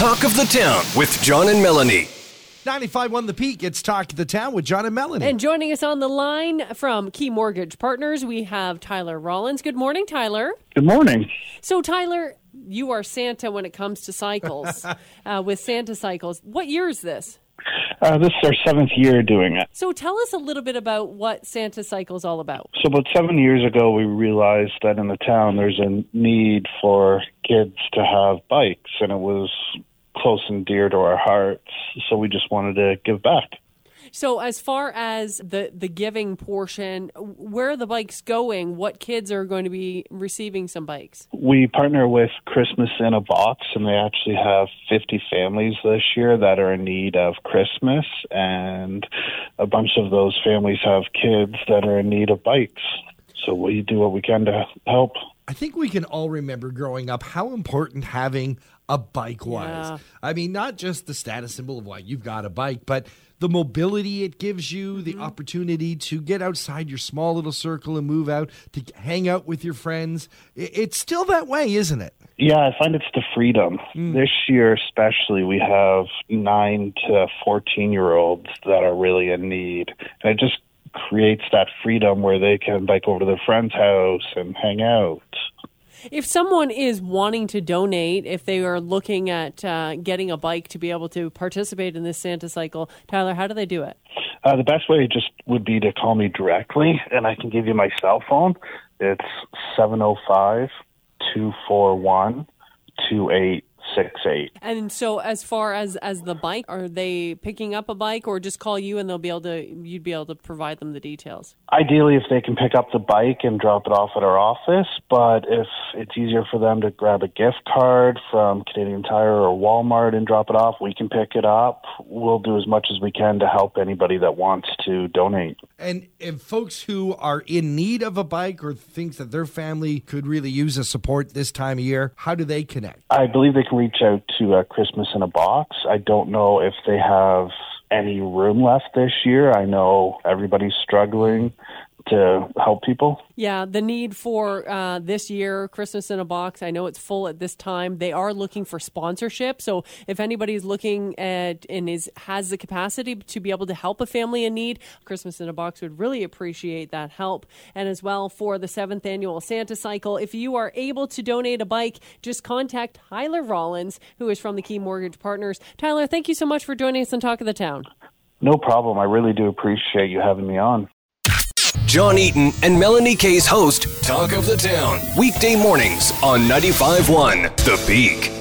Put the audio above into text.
Talk of the Town with John and Melanie. Ninety-five 95.1 The Peak, it's Talk of the Town with John and Melanie. And joining us on the line from Key Mortgage Partners, we have Tyler Rollins. Good morning, Tyler. Good morning. So, Tyler, you are Santa when it comes to cycles uh, with Santa Cycles. What year is this? Uh, this is our seventh year doing it. So, tell us a little bit about what Santa Cycle is all about. So, about seven years ago, we realized that in the town there's a need for kids to have bikes, and it was close and dear to our hearts. So, we just wanted to give back. So, as far as the the giving portion, where are the bikes going? What kids are going to be receiving some bikes? We partner with Christmas in a Box, and they actually have 50 families this year that are in need of Christmas, and a bunch of those families have kids that are in need of bikes. So we do what we can to help. I think we can all remember growing up how important having a bike was. Yeah. I mean, not just the status symbol of why you've got a bike, but the mobility it gives you, the mm-hmm. opportunity to get outside your small little circle and move out, to hang out with your friends. It's still that way, isn't it? Yeah, I find it's the freedom. Mm. This year, especially, we have nine to 14 year olds that are really in need. And it just creates that freedom where they can bike over to their friend's house and hang out. If someone is wanting to donate, if they are looking at uh, getting a bike to be able to participate in this Santa Cycle, Tyler, how do they do it? Uh, the best way just would be to call me directly, and I can give you my cell phone. It's 705 241 2868. And so, as far as as the bike, are they picking up a bike, or just call you and they'll be able to you'd be able to provide them the details? Ideally, if they can pick up the bike and drop it off at our office, but if it's easier for them to grab a gift card from Canadian Tire or Walmart and drop it off, we can pick it up. We'll do as much as we can to help anybody that wants to donate. And if folks who are in need of a bike or thinks that their family could really use a support this time of year, how do they connect? I believe they can reach out to uh, Christmas in a Box. I don't know if they have any room left this year. I know everybody's struggling to help people. Yeah, the need for uh, this year, Christmas in a Box, I know it's full at this time. They are looking for sponsorship. So if anybody's looking at and is has the capacity to be able to help a family in need, Christmas in a Box would really appreciate that help. And as well for the seventh annual Santa Cycle, if you are able to donate a bike, just contact Tyler Rollins, who is from the Key Mortgage Partners. Tyler, thank you so much for joining us on Talk of the Town. No problem. I really do appreciate you having me on. John Eaton and Melanie Kay's host, Talk of the Town, weekday mornings on 95.1 The Peak.